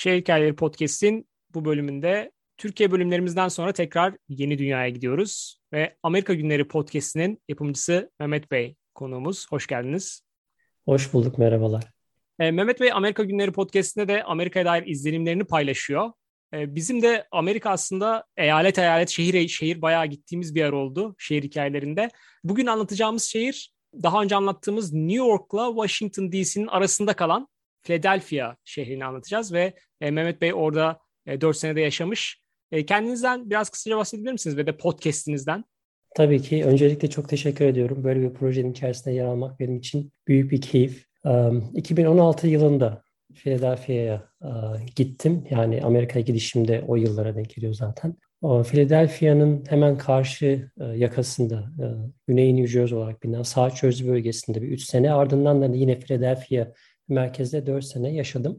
Şehir Hikayeleri Podcast'in bu bölümünde Türkiye bölümlerimizden sonra tekrar yeni dünyaya gidiyoruz. Ve Amerika Günleri Podcast'inin yapımcısı Mehmet Bey konuğumuz. Hoş geldiniz. Hoş bulduk, merhabalar. E, Mehmet Bey Amerika Günleri Podcast'inde de Amerika'ya dair izlenimlerini paylaşıyor. E, bizim de Amerika aslında eyalet eyalet, şehir şehir bayağı gittiğimiz bir yer oldu şehir hikayelerinde. Bugün anlatacağımız şehir daha önce anlattığımız New York'la Washington DC'nin arasında kalan Philadelphia şehrini anlatacağız ve e, Mehmet Bey orada e, 4 senede yaşamış. E, kendinizden biraz kısaca bahsedebilir misiniz ve de podcast'inizden? Tabii ki. Öncelikle çok teşekkür ediyorum. Böyle bir projenin içerisinde yer almak benim için büyük bir keyif. Um, 2016 yılında Philadelphia'ya uh, gittim. Yani Amerika'ya gidişimde o yıllara denk geliyor zaten. O Philadelphia'nın hemen karşı uh, yakasında, uh, Güney New Jersey olarak bilinen South Jersey bölgesinde bir 3 sene. Ardından da yine Philadelphia merkezde 4 sene yaşadım.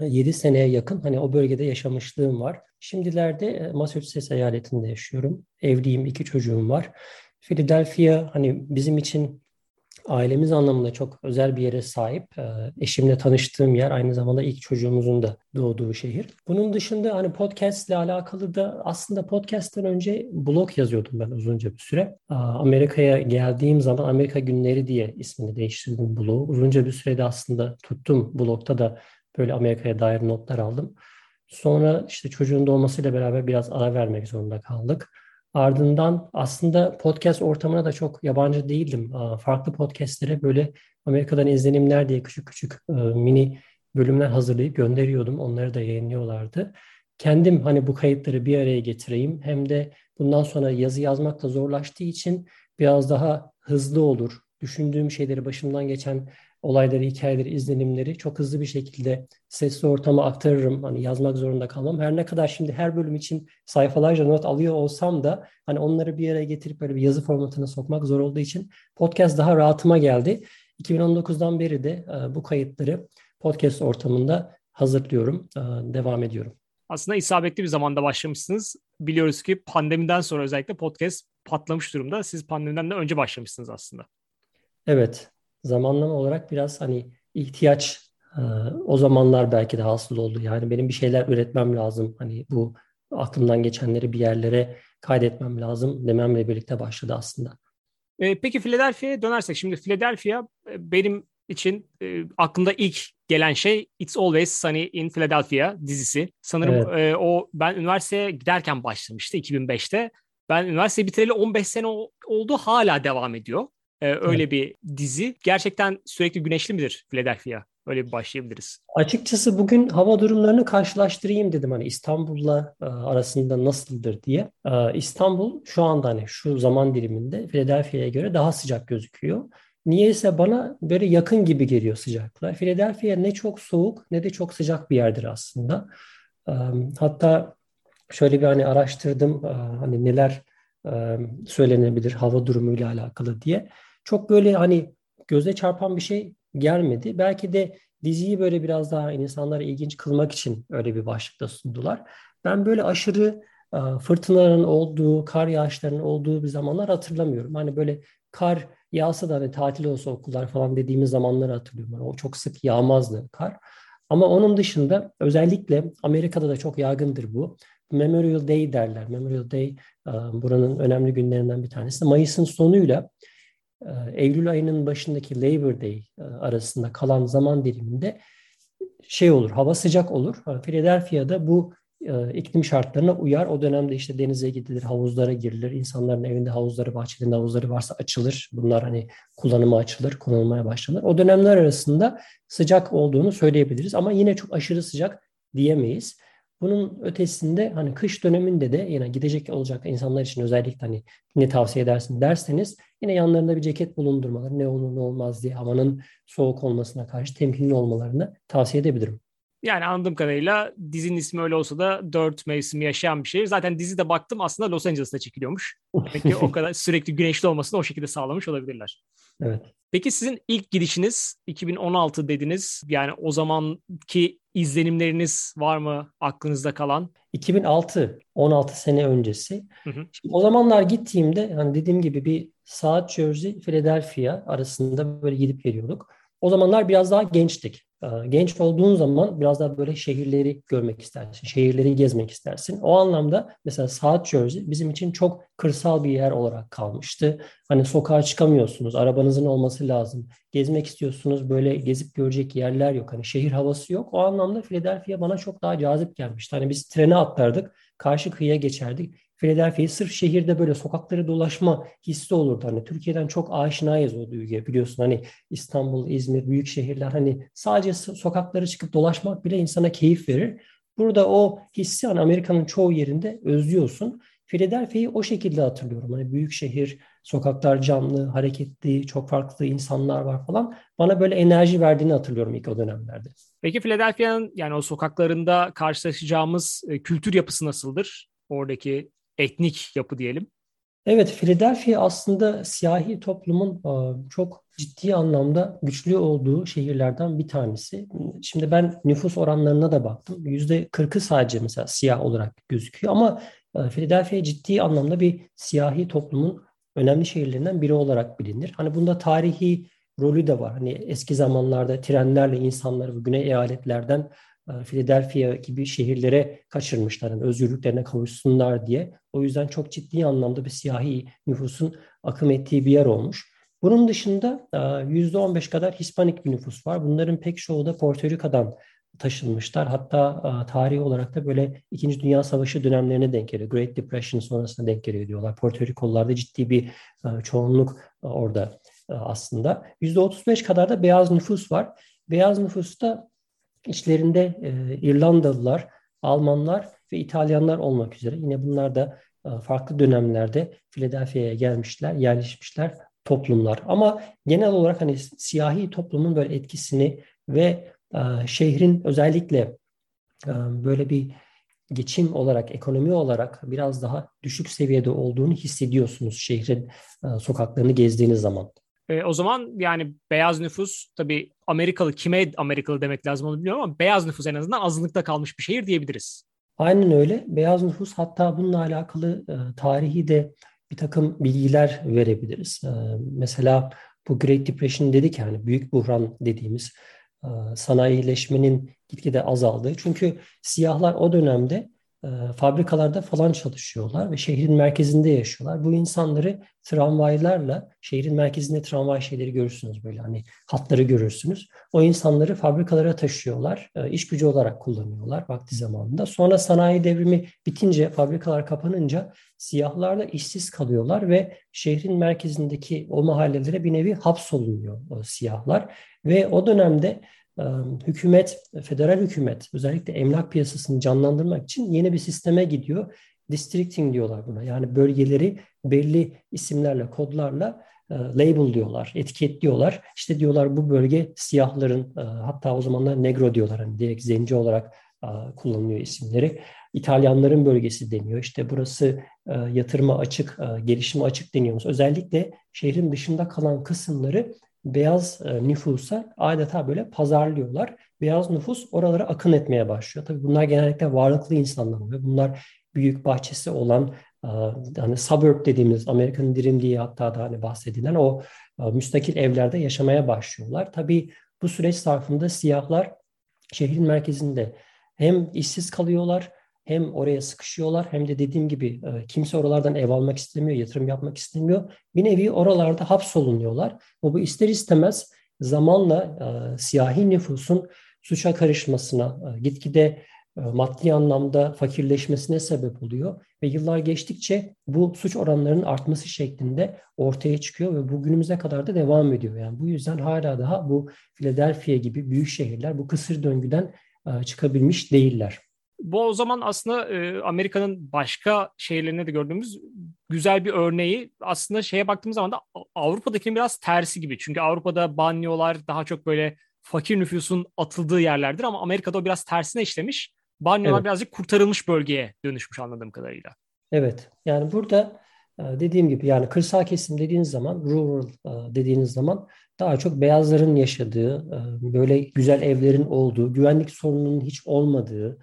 7 seneye yakın hani o bölgede yaşamışlığım var. Şimdilerde e, Massachusetts eyaletinde yaşıyorum. Evliyim, iki çocuğum var. Philadelphia hani bizim için ailemiz anlamında çok özel bir yere sahip. E, eşimle tanıştığım yer aynı zamanda ilk çocuğumuzun da doğduğu şehir. Bunun dışında hani podcast ile alakalı da aslında podcast'ten önce blog yazıyordum ben uzunca bir süre. Amerika'ya geldiğim zaman Amerika Günleri diye ismini değiştirdim blogu. Uzunca bir sürede aslında tuttum blogda da böyle Amerika'ya dair notlar aldım. Sonra işte çocuğun doğmasıyla beraber biraz ara vermek zorunda kaldık. Ardından aslında podcast ortamına da çok yabancı değildim. Farklı podcastlere böyle Amerika'dan izlenimler diye küçük küçük e, mini bölümler hazırlayıp gönderiyordum. Onları da yayınlıyorlardı. Kendim hani bu kayıtları bir araya getireyim. Hem de bundan sonra yazı yazmak da zorlaştığı için biraz daha hızlı olur. Düşündüğüm şeyleri başımdan geçen olayları, hikayeleri, izlenimleri çok hızlı bir şekilde sesli ortama aktarırım. Hani yazmak zorunda kalmam. Her ne kadar şimdi her bölüm için sayfalarca not alıyor olsam da hani onları bir araya getirip böyle bir yazı formatına sokmak zor olduğu için podcast daha rahatıma geldi. 2019'dan beri de e, bu kayıtları podcast ortamında hazırlıyorum, e, devam ediyorum. Aslında isabetli bir zamanda başlamışsınız. Biliyoruz ki pandemiden sonra özellikle podcast patlamış durumda. Siz pandemiden de önce başlamışsınız aslında. Evet, zamanlama olarak biraz hani ihtiyaç e, o zamanlar belki de hasıl oldu. Yani benim bir şeyler üretmem lazım. Hani bu aklımdan geçenleri bir yerlere kaydetmem lazım dememle birlikte başladı aslında. E, peki Philadelphia'ya dönersek şimdi Philadelphia e, benim için e, aklımda ilk gelen şey It's Always Sunny in Philadelphia dizisi. Sanırım evet. e, o ben üniversiteye giderken başlamıştı 2005'te. Ben üniversiteyi bitireli 15 sene oldu hala devam ediyor. Ee, öyle evet. bir dizi. Gerçekten sürekli güneşli midir Philadelphia? Öyle bir başlayabiliriz. Açıkçası bugün hava durumlarını karşılaştırayım dedim hani İstanbul'la e, arasında nasıldır diye. E, İstanbul şu anda hani şu zaman diliminde Philadelphia'ya göre daha sıcak gözüküyor. Niyeyse bana böyle yakın gibi geliyor sıcaklığa. Philadelphia ne çok soğuk ne de çok sıcak bir yerdir aslında. E, hatta şöyle bir hani araştırdım hani neler söylenebilir hava durumuyla alakalı diye çok böyle hani göze çarpan bir şey gelmedi. Belki de diziyi böyle biraz daha insanlara ilginç kılmak için öyle bir başlıkta sundular. Ben böyle aşırı e, fırtınaların olduğu, kar yağışlarının olduğu bir zamanlar hatırlamıyorum. Hani böyle kar yağsa da ve tatil olsa okullar falan dediğimiz zamanları hatırlıyorum. Yani o çok sık yağmazdı kar. Ama onun dışında özellikle Amerika'da da çok yaygındır bu. Memorial Day derler. Memorial Day e, buranın önemli günlerinden bir tanesi. Mayıs'ın sonuyla Eylül ayının başındaki Labor Day e, arasında kalan zaman diliminde şey olur, hava sıcak olur. Philadelphia'da bu e, iklim şartlarına uyar. O dönemde işte denize gidilir, havuzlara girilir. İnsanların evinde havuzları, bahçelerinde havuzları varsa açılır. Bunlar hani kullanıma açılır, kullanılmaya başlanır. O dönemler arasında sıcak olduğunu söyleyebiliriz ama yine çok aşırı sıcak diyemeyiz. Bunun ötesinde hani kış döneminde de yine gidecek olacak insanlar için özellikle hani ne tavsiye edersin derseniz yine yanlarında bir ceket bulundurmaları ne olur ne olmaz diye havanın soğuk olmasına karşı temkinli olmalarını tavsiye edebilirim. Yani anladığım kadarıyla dizinin ismi öyle olsa da dört mevsim yaşayan bir şehir. Zaten dizi de baktım aslında Los Angeles'ta çekiliyormuş. Peki o kadar sürekli güneşli olmasını o şekilde sağlamış olabilirler. Evet. Peki sizin ilk gidişiniz 2016 dediniz. Yani o zamanki izlenimleriniz var mı aklınızda kalan? 2006, 16 sene öncesi. Hı hı. Şimdi o zamanlar gittiğimde hani dediğim gibi bir saat Jersey, Philadelphia arasında böyle gidip geliyorduk. O zamanlar biraz daha gençtik. Genç olduğun zaman biraz daha böyle şehirleri görmek istersin, şehirleri gezmek istersin. O anlamda mesela South Jersey bizim için çok kırsal bir yer olarak kalmıştı. Hani sokağa çıkamıyorsunuz, arabanızın olması lazım. Gezmek istiyorsunuz, böyle gezip görecek yerler yok. Hani şehir havası yok. O anlamda Philadelphia bana çok daha cazip gelmişti. Hani biz trene atlardık, karşı kıyıya geçerdik. Philadelphia'yı sırf şehirde böyle sokakları dolaşma hissi olurdu. Hani Türkiye'den çok aşinayız o duyguya biliyorsun. Hani İstanbul, İzmir, büyük şehirler hani sadece sokakları çıkıp dolaşmak bile insana keyif verir. Burada o hissi hani Amerika'nın çoğu yerinde özlüyorsun. Philadelphia'yı o şekilde hatırlıyorum. Hani büyük şehir, sokaklar canlı, hareketli, çok farklı insanlar var falan. Bana böyle enerji verdiğini hatırlıyorum ilk o dönemlerde. Peki Philadelphia'nın yani o sokaklarında karşılaşacağımız e, kültür yapısı nasıldır? Oradaki etnik yapı diyelim. Evet, Philadelphia aslında siyahi toplumun e, çok ciddi anlamda güçlü olduğu şehirlerden bir tanesi. Şimdi ben nüfus oranlarına da baktım. Yüzde 40'ı sadece mesela siyah olarak gözüküyor ama e, Philadelphia ciddi anlamda bir siyahi toplumun önemli şehirlerinden biri olarak bilinir. Hani bunda tarihi rolü de var. Hani eski zamanlarda trenlerle insanları bu güney eyaletlerden Philadelphia gibi şehirlere kaçırmışlar. Yani özgürlüklerine kavuşsunlar diye. O yüzden çok ciddi anlamda bir siyahi nüfusun akım ettiği bir yer olmuş. Bunun dışında %15 e, kadar Hispanik bir nüfus var. Bunların pek çoğu da Porto Rico'dan taşınmışlar. Hatta e, tarihi olarak da böyle İkinci Dünya Savaşı dönemlerine denk geliyor. Great Depression sonrasında denk geliyor diyorlar. Porto Rikolularda ciddi bir çoğunluk orada aslında. %35 kadar da beyaz nüfus var. Beyaz nüfusta İçlerinde e, İrlandalılar, Almanlar ve İtalyanlar olmak üzere yine bunlar da e, farklı dönemlerde Philadelphia'ya gelmişler, yerleşmişler toplumlar. Ama genel olarak hani siyahi toplumun böyle etkisini ve e, şehrin özellikle e, böyle bir geçim olarak, ekonomi olarak biraz daha düşük seviyede olduğunu hissediyorsunuz şehrin e, sokaklarını gezdiğiniz zaman. E, o zaman yani beyaz nüfus tabii Amerikalı kime Amerikalı demek lazım onu bilmiyorum ama beyaz nüfus en azından azınlıkta kalmış bir şehir diyebiliriz. Aynen öyle. Beyaz nüfus hatta bununla alakalı e, tarihi de bir takım bilgiler verebiliriz. E, mesela bu Great Depression dedik yani büyük buhran dediğimiz e, sanayileşmenin gitgide azaldığı. Çünkü siyahlar o dönemde fabrikalarda falan çalışıyorlar ve şehrin merkezinde yaşıyorlar. Bu insanları tramvaylarla, şehrin merkezinde tramvay şeyleri görürsünüz böyle hani hatları görürsünüz. O insanları fabrikalara taşıyorlar, e, iş gücü olarak kullanıyorlar vakti zamanında. Sonra sanayi devrimi bitince, fabrikalar kapanınca siyahlar da işsiz kalıyorlar ve şehrin merkezindeki o mahallelere bir nevi hapsolunuyor o siyahlar. Ve o dönemde hükümet, federal hükümet özellikle emlak piyasasını canlandırmak için yeni bir sisteme gidiyor. Districting diyorlar buna. Yani bölgeleri belli isimlerle, kodlarla label diyorlar, etiketliyorlar. İşte diyorlar bu bölge siyahların hatta o zamanlar negro diyorlar. Hani direkt zenci olarak kullanılıyor isimleri. İtalyanların bölgesi deniyor. İşte burası yatırıma açık, gelişime açık deniyoruz. Özellikle şehrin dışında kalan kısımları beyaz e, nüfusa adeta böyle pazarlıyorlar. Beyaz nüfus oralara akın etmeye başlıyor. Tabii bunlar genellikle varlıklı insanlar oluyor. Bunlar büyük bahçesi olan e, hani suburb dediğimiz Amerika'nın dirim diye hatta da hani bahsedilen o e, müstakil evlerde yaşamaya başlıyorlar. Tabii bu süreç zarfında siyahlar şehrin merkezinde hem işsiz kalıyorlar hem oraya sıkışıyorlar hem de dediğim gibi e, kimse oralardan ev almak istemiyor, yatırım yapmak istemiyor. Bir nevi oralarda hapsolunuyorlar. Ve bu ister istemez zamanla e, siyahi nüfusun suça karışmasına, e, gitgide maddi anlamda fakirleşmesine sebep oluyor. Ve yıllar geçtikçe bu suç oranlarının artması şeklinde ortaya çıkıyor ve bugünümüze kadar da devam ediyor. Yani bu yüzden hala daha bu Philadelphia gibi büyük şehirler bu kısır döngüden çıkabilmiş değiller. Bu o zaman aslında e, Amerika'nın başka şehirlerinde de gördüğümüz güzel bir örneği. Aslında şeye baktığımız zaman da Avrupa'dakinin biraz tersi gibi. Çünkü Avrupa'da banyolar daha çok böyle fakir nüfusun atıldığı yerlerdir ama Amerika'da o biraz tersine işlemiş. Banyolar evet. birazcık kurtarılmış bölgeye dönüşmüş anladığım kadarıyla. Evet. Yani burada e, dediğim gibi yani kırsal kesim dediğiniz zaman, rural e, dediğiniz zaman daha çok beyazların yaşadığı, e, böyle güzel evlerin olduğu, güvenlik sorununun hiç olmadığı,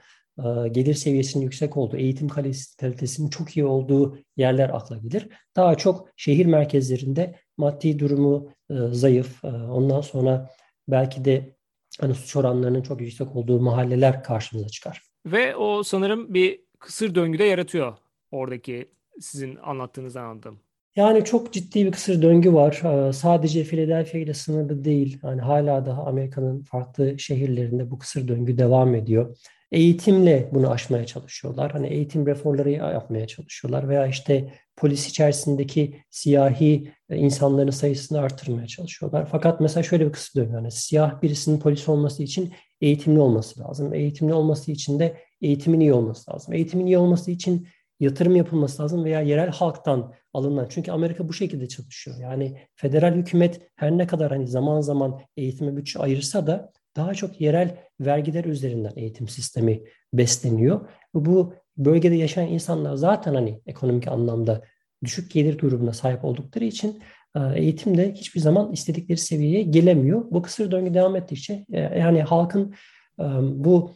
gelir seviyesinin yüksek olduğu, eğitim kalitesinin çok iyi olduğu yerler akla gelir. Daha çok şehir merkezlerinde maddi durumu e, zayıf, e, ondan sonra belki de hani suç oranlarının çok yüksek olduğu mahalleler karşımıza çıkar. Ve o sanırım bir kısır döngüde yaratıyor oradaki sizin anlattığınızdan anladığım. Yani çok ciddi bir kısır döngü var. Sadece Philadelphia ile sınırlı değil. Yani hala daha Amerika'nın farklı şehirlerinde bu kısır döngü devam ediyor. Eğitimle bunu aşmaya çalışıyorlar. Hani eğitim reformları yapmaya çalışıyorlar veya işte polis içerisindeki siyahi e, insanların sayısını artırmaya çalışıyorlar. Fakat mesela şöyle bir kısır döngü. Yani siyah birisinin polis olması için eğitimli olması lazım. Eğitimli olması için de eğitimin iyi olması lazım. Eğitimin iyi olması için yatırım yapılması lazım veya yerel halktan alınan. Çünkü Amerika bu şekilde çalışıyor. Yani federal hükümet her ne kadar hani zaman zaman eğitime bütçe ayırsa da daha çok yerel vergiler üzerinden eğitim sistemi besleniyor. Bu bölgede yaşayan insanlar zaten hani ekonomik anlamda düşük gelir durumuna sahip oldukları için e, eğitimde hiçbir zaman istedikleri seviyeye gelemiyor. Bu kısır döngü devam ettikçe e, yani halkın e, bu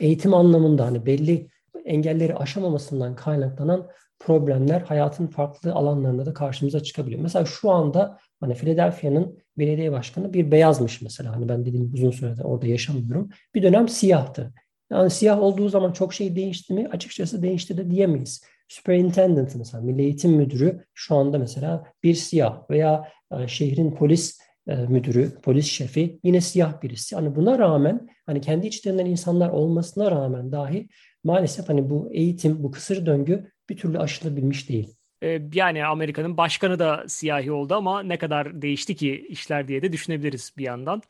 eğitim anlamında hani belli engelleri aşamamasından kaynaklanan problemler hayatın farklı alanlarında da karşımıza çıkabiliyor. Mesela şu anda hani Philadelphia'nın belediye başkanı bir beyazmış mesela. Hani ben dediğim uzun sürede orada yaşamıyorum. Bir dönem siyahtı. Yani siyah olduğu zaman çok şey değişti mi? Açıkçası değişti de diyemeyiz. Superintendent mesela Milli Eğitim Müdürü şu anda mesela bir siyah veya e, şehrin polis e, müdürü, polis şefi yine siyah birisi. Hani buna rağmen hani kendi içlerinden insanlar olmasına rağmen dahi maalesef hani bu eğitim, bu kısır döngü bir türlü aşılabilmiş değil. Ee, yani Amerika'nın başkanı da siyahi oldu ama ne kadar değişti ki işler diye de düşünebiliriz bir yandan.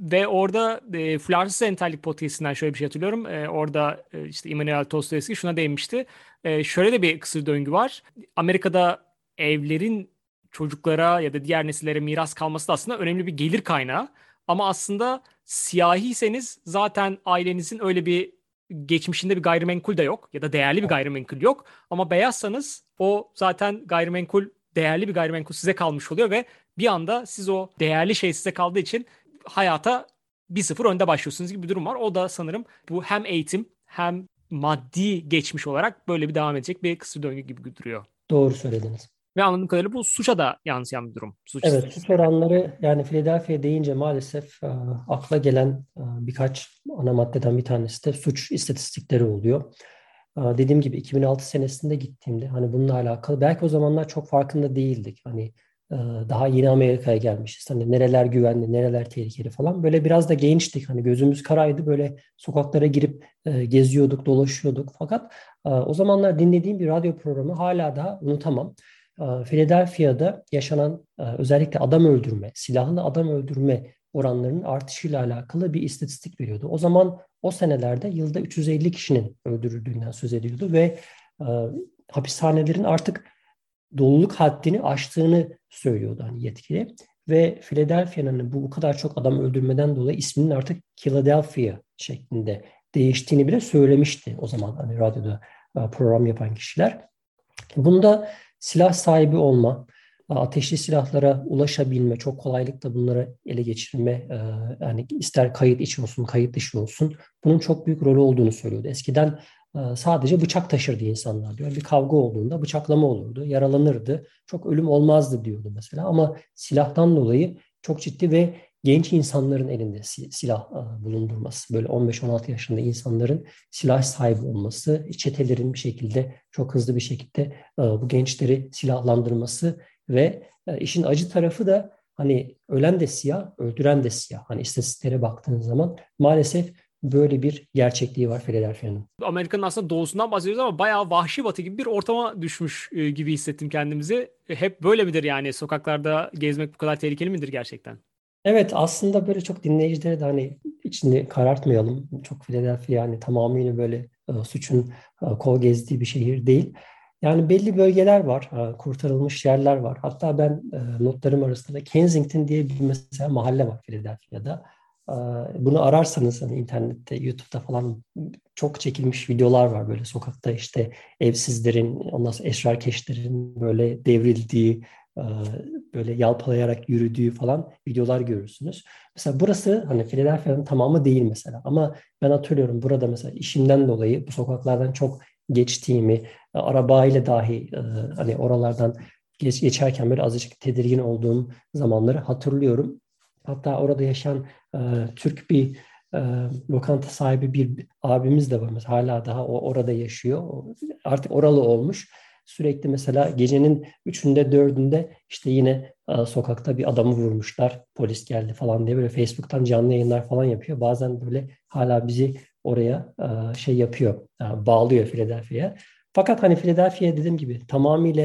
Ve orada e, Flarsız Entellik Podcast'inden şöyle bir şey hatırlıyorum. E, orada e, işte Immanuel Dostoyevski şuna değinmişti. E, şöyle de bir kısır döngü var. Amerika'da evlerin çocuklara ya da diğer nesillere miras kalması da aslında önemli bir gelir kaynağı. Ama aslında siyahiyseniz zaten ailenizin öyle bir geçmişinde bir gayrimenkul de yok ya da değerli bir gayrimenkul yok. Ama beyazsanız o zaten gayrimenkul değerli bir gayrimenkul size kalmış oluyor ve bir anda siz o değerli şey size kaldığı için hayata bir sıfır önde başlıyorsunuz gibi bir durum var. O da sanırım bu hem eğitim hem maddi geçmiş olarak böyle bir devam edecek bir kısır döngü gibi duruyor. Doğru söylediniz. Ve anladığım kadarıyla bu suça da yansıyan bir durum. Suç evet, suç oranları yani Philadelphia deyince maalesef e, akla gelen e, birkaç ana maddeden bir tanesi de suç istatistikleri oluyor. E, dediğim gibi 2006 senesinde gittiğimde hani bununla alakalı belki o zamanlar çok farkında değildik. Hani e, daha yeni Amerika'ya gelmişiz. Hani nereler güvenli, nereler tehlikeli falan. Böyle biraz da gençtik. Hani gözümüz karaydı. Böyle sokaklara girip e, geziyorduk, dolaşıyorduk. Fakat e, o zamanlar dinlediğim bir radyo programı hala da unutamam. Ee, Philadelphia'da yaşanan özellikle adam öldürme, silahlı adam öldürme oranlarının artışıyla alakalı bir istatistik veriyordu. O zaman o senelerde yılda 350 kişinin öldürüldüğünden söz ediyordu ve e, hapishanelerin artık doluluk haddini aştığını söylüyordu hani yetkili. Ve Philadelphia'nın bu bu kadar çok adam öldürmeden dolayı isminin artık Philadelphia şeklinde değiştiğini bile söylemişti o zaman hani radyoda e, program yapan kişiler. Bunda silah sahibi olma, ateşli silahlara ulaşabilme, çok kolaylıkla bunları ele geçirme, e, yani ister kayıt içi olsun, kayıt dışı olsun, bunun çok büyük rolü olduğunu söylüyordu. Eskiden e, sadece bıçak taşırdı insanlar diyor. Bir kavga olduğunda bıçaklama olurdu, yaralanırdı, çok ölüm olmazdı diyordu mesela. Ama silahtan dolayı çok ciddi ve genç insanların elinde silah e, bulundurması, böyle 15-16 yaşında insanların silah sahibi olması, çetelerin bir şekilde çok hızlı bir şekilde bu gençleri silahlandırması ve e, işin acı tarafı da hani ölen de siyah, öldüren de siyah. Hani istatistiklere baktığınız zaman maalesef böyle bir gerçekliği var Philadelphia'nın. Amerika'nın aslında doğusundan bahsediyoruz ama bayağı vahşi batı gibi bir ortama düşmüş gibi hissettim kendimizi. Hep böyle midir yani sokaklarda gezmek bu kadar tehlikeli midir gerçekten? Evet aslında böyle çok dinleyicilere de hani içini karartmayalım. Çok Philadelphia yani tamamıyla böyle e, suçun e, kol gezdiği bir şehir değil. Yani belli bölgeler var, e, kurtarılmış yerler var. Hatta ben e, notlarım arasında Kensington diye bir mesela mahalle var Philadelphia'da. E, bunu ararsanız hani internette, YouTube'da falan çok çekilmiş videolar var böyle sokakta işte evsizlerin, ondan sonra esrarkeşlerin böyle devrildiği, böyle yalpalayarak yürüdüğü falan videolar görürsünüz. Mesela burası hani Philadelphia'nın tamamı değil mesela ama ben hatırlıyorum burada mesela işimden dolayı bu sokaklardan çok geçtiğimi, e, arabayla dahi e, hani oralardan geç, geçerken böyle azıcık tedirgin olduğum zamanları hatırlıyorum. Hatta orada yaşayan e, Türk bir e, lokanta sahibi bir abimiz de var. Mesela hala daha o orada yaşıyor. Artık oralı olmuş. Sürekli mesela gecenin üçünde dördünde işte yine e, sokakta bir adamı vurmuşlar. Polis geldi falan diye böyle Facebook'tan canlı yayınlar falan yapıyor. Bazen böyle hala bizi oraya e, şey yapıyor. E, bağlıyor Philadelphia'ya. Fakat hani Philadelphia dediğim gibi tamamıyla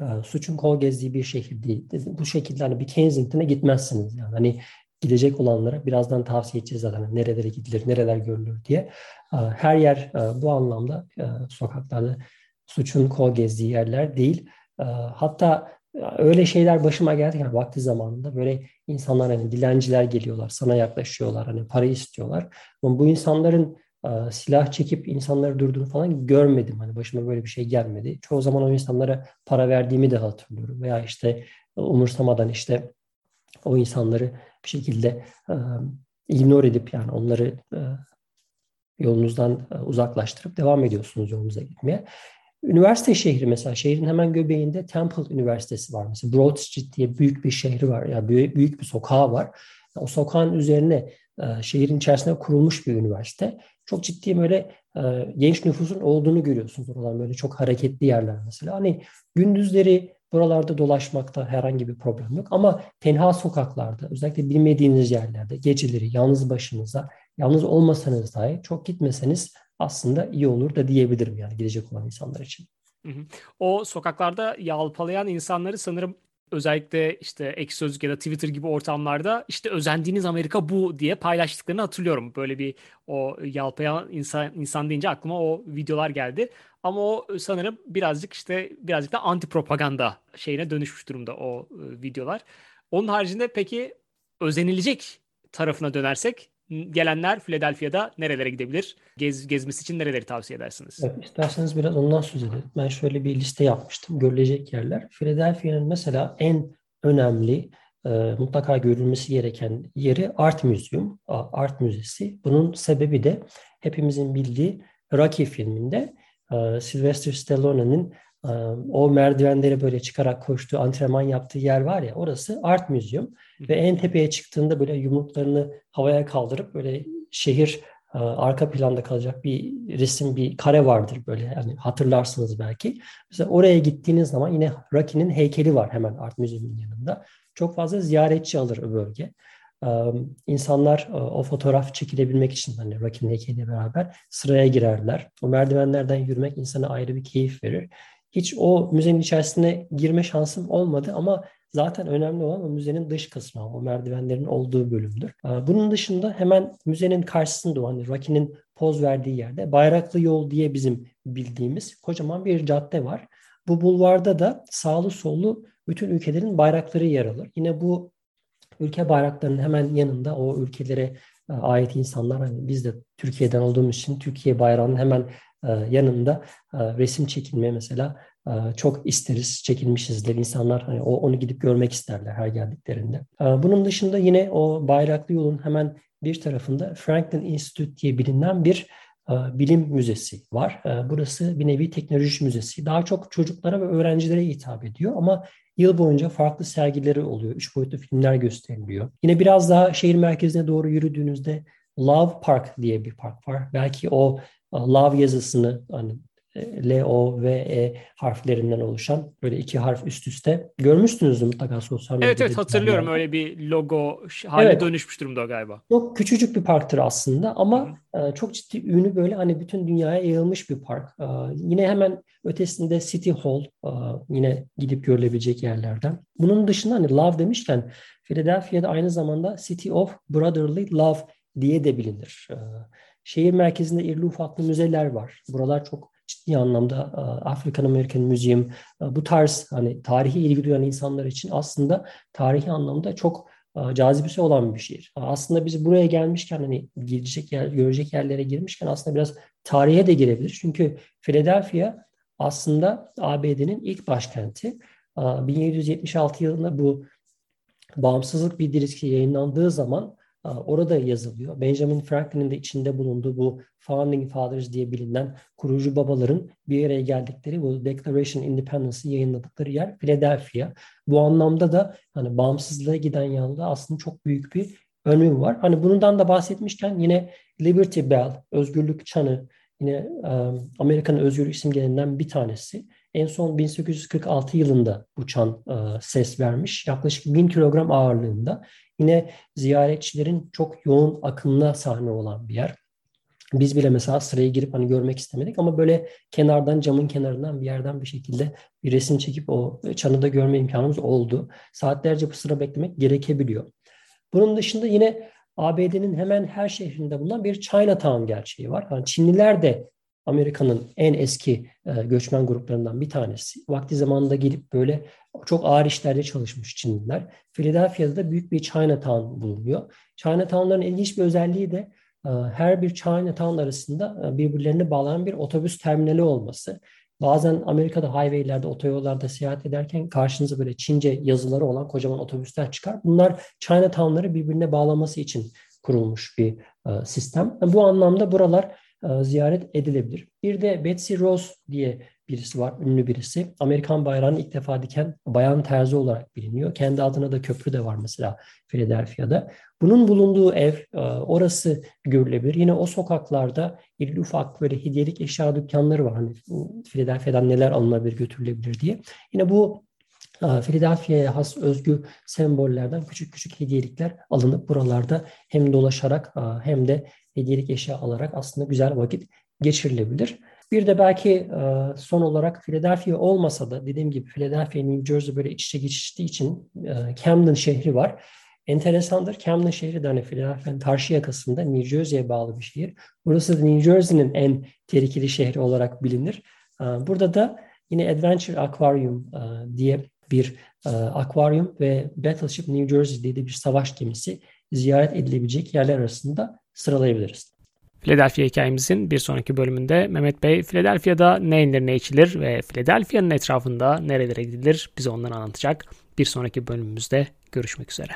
e, suçun kol gezdiği bir şehir değil. Bu şekilde hani bir Kensington'a gitmezsiniz. Yani hani gidecek olanlara birazdan tavsiye edeceğiz zaten hani nerelere gidilir, nereler görülür diye. Her yer bu anlamda sokaklarda suçun kol gezdiği yerler değil. Hatta öyle şeyler başıma geldi yani vakti zamanında böyle insanlar hani dilenciler geliyorlar, sana yaklaşıyorlar, hani para istiyorlar. Ama bu insanların silah çekip insanları durduğunu falan görmedim. Hani başıma böyle bir şey gelmedi. Çoğu zaman o insanlara para verdiğimi de hatırlıyorum. Veya işte umursamadan işte o insanları bir şekilde ignore edip yani onları yolunuzdan uzaklaştırıp devam ediyorsunuz yolunuza gitmeye. Üniversite şehri mesela şehrin hemen göbeğinde Temple Üniversitesi var. Mesela Broad Street diye büyük bir şehri var. Yani büyük bir sokağı var. O sokağın üzerine şehrin içerisinde kurulmuş bir üniversite. Çok ciddi böyle genç nüfusun olduğunu görüyorsunuz. Oralar böyle çok hareketli yerler mesela. Hani gündüzleri buralarda dolaşmakta herhangi bir problem yok. Ama tenha sokaklarda, özellikle bilmediğiniz yerlerde, geceleri yalnız başınıza, yalnız olmasanız dahi çok gitmeseniz aslında iyi olur da diyebilirim yani gidecek olan insanlar için. O sokaklarda yalpalayan insanları sanırım özellikle işte ek sözlük ya da Twitter gibi ortamlarda işte özendiğiniz Amerika bu diye paylaştıklarını hatırlıyorum. Böyle bir o yalpayan insan insan deyince aklıma o videolar geldi. Ama o sanırım birazcık işte birazcık da anti propaganda şeyine dönüşmüş durumda o e, videolar. Onun haricinde peki özenilecek tarafına dönersek gelenler Philadelphia'da nerelere gidebilir? Gez, gezmesi için nereleri tavsiye edersiniz? Evet, isterseniz biraz ondan söz edelim. Ben şöyle bir liste yapmıştım. Görülecek yerler. Philadelphia'nın mesela en önemli e, mutlaka görülmesi gereken yeri Art Museum, Art Müzesi. Bunun sebebi de hepimizin bildiği Rocky filminde e, Sylvester Stallone'nin o merdivenleri böyle çıkarak koştuğu, antrenman yaptığı yer var ya orası Art Museum. Ve en tepeye çıktığında böyle yumruklarını havaya kaldırıp böyle şehir arka planda kalacak bir resim, bir kare vardır böyle yani hatırlarsınız belki. Mesela oraya gittiğiniz zaman yine Rocky'nin heykeli var hemen Art Museum'un yanında. Çok fazla ziyaretçi alır o bölge. İnsanlar o fotoğraf çekilebilmek için hani Rocky'nin heykeliyle beraber sıraya girerler. O merdivenlerden yürümek insana ayrı bir keyif verir. Hiç o müzenin içerisine girme şansım olmadı ama zaten önemli olan o müzenin dış kısmı, o merdivenlerin olduğu bölümdür. Bunun dışında hemen müzenin karşısında hani Rocky'nin poz verdiği yerde Bayraklı Yol diye bizim bildiğimiz kocaman bir cadde var. Bu bulvarda da sağlı sollu bütün ülkelerin bayrakları yer alır. Yine bu ülke bayraklarının hemen yanında o ülkelere e, ait insanlar hani biz de Türkiye'den olduğumuz için Türkiye bayrağının hemen yanında e, resim çekilmeye mesela çok isteriz, çekilmişizdir. İnsanlar hani onu gidip görmek isterler her geldiklerinde. Bunun dışında yine o bayraklı yolun hemen bir tarafında Franklin Institute diye bilinen bir bilim müzesi var. Burası bir nevi teknoloji müzesi. Daha çok çocuklara ve öğrencilere hitap ediyor ama Yıl boyunca farklı sergileri oluyor. Üç boyutlu filmler gösteriliyor. Yine biraz daha şehir merkezine doğru yürüdüğünüzde Love Park diye bir park var. Belki o e, Love yazısını hani L, O, V, E harflerinden oluşan böyle iki harf üst üste. Görmüşsünüz mutlaka sosyal medyada. Evet evet hatırlıyorum yani. öyle bir logo haline evet. dönüşmüş durumda galiba. Çok küçücük bir parktır aslında ama Hı. E, çok ciddi ünü böyle hani bütün dünyaya yayılmış bir park. E, yine hemen ötesinde City Hall e, yine gidip görülebilecek yerlerden. Bunun dışında hani love demişken Philadelphia'da aynı zamanda City of Brotherly Love diye de bilinir. Şehir merkezinde irli ufaklı müzeler var. Buralar çok ciddi anlamda e, African American Museum e, bu tarz hani tarihi ilgi duyan insanlar için aslında tarihi anlamda çok e, cazibesi olan bir şehir. Aslında biz buraya gelmişken hani gidecek yer, görecek yerlere girmişken aslında biraz tarihe de girebilir. Çünkü Philadelphia aslında ABD'nin ilk başkenti. 1776 yılında bu bağımsızlık bildirisi yayınlandığı zaman orada yazılıyor. Benjamin Franklin'in de içinde bulunduğu bu Founding Fathers diye bilinen kurucu babaların bir araya geldikleri bu Declaration Independence'ı yayınladıkları yer Philadelphia. Bu anlamda da hani bağımsızlığa giden yanında aslında çok büyük bir önemi var. Hani bundan da bahsetmişken yine Liberty Bell, özgürlük çanı, yine Amerika'nın özgürlük simgelerinden bir tanesi. En son 1846 yılında bu çan ses vermiş. Yaklaşık 1000 kilogram ağırlığında. Yine ziyaretçilerin çok yoğun akımına sahne olan bir yer. Biz bile mesela sıraya girip hani görmek istemedik ama böyle kenardan camın kenarından bir yerden bir şekilde bir resim çekip o çanı da görme imkanımız oldu. Saatlerce bu sıra beklemek gerekebiliyor. Bunun dışında yine ABD'nin hemen her şehrinde bulunan bir Chinatown gerçeği var. Yani Çinliler de Amerika'nın en eski e, göçmen gruplarından bir tanesi. Vakti zamanında gelip böyle çok ağır işlerde çalışmış Çinliler. Philadelphia'da da büyük bir Chinatown bulunuyor. Chinatown'ların ilginç bir özelliği de e, her bir Chinatown arasında e, birbirlerine bağlanan bir otobüs terminali olması. Bazen Amerika'da highway'lerde, otoyollarda seyahat ederken karşınıza böyle Çince yazıları olan kocaman otobüsler çıkar. Bunlar Chinatown'ları birbirine bağlaması için kurulmuş bir sistem. Bu anlamda buralar ziyaret edilebilir. Bir de Betsy Rose diye birisi var, ünlü birisi. Amerikan bayrağını ilk defa diken bayan terzi olarak biliniyor. Kendi adına da köprü de var mesela Philadelphia'da. Bunun bulunduğu ev, e, orası görülebilir. Yine o sokaklarda irili ufak böyle hediyelik eşya dükkanları var. Hani Philadelphia'dan neler alınabilir, götürülebilir diye. Yine bu e, Philadelphia'ya has özgü sembollerden küçük küçük hediyelikler alınıp buralarda hem dolaşarak hem de hediyelik eşya alarak aslında güzel vakit geçirilebilir. Bir de belki e, son olarak Philadelphia olmasa da dediğim gibi Philadelphia, New Jersey böyle iç içe geçtiği için e, Camden şehri var. Enteresandır. Camden şehri de hani Philadelphia'nın karşı yakasında New Jersey'ye bağlı bir şehir. Burası da New Jersey'nin en tehlikeli şehri olarak bilinir. E, burada da yine Adventure Aquarium diye bir akvaryum ve Battleship New Jersey diye de bir savaş gemisi ziyaret edilebilecek yerler arasında sıralayabiliriz. Philadelphia hikayemizin bir sonraki bölümünde Mehmet Bey Philadelphia'da ne yenir ne içilir ve Philadelphia'nın etrafında nerelere gidilir bize onları anlatacak. Bir sonraki bölümümüzde görüşmek üzere.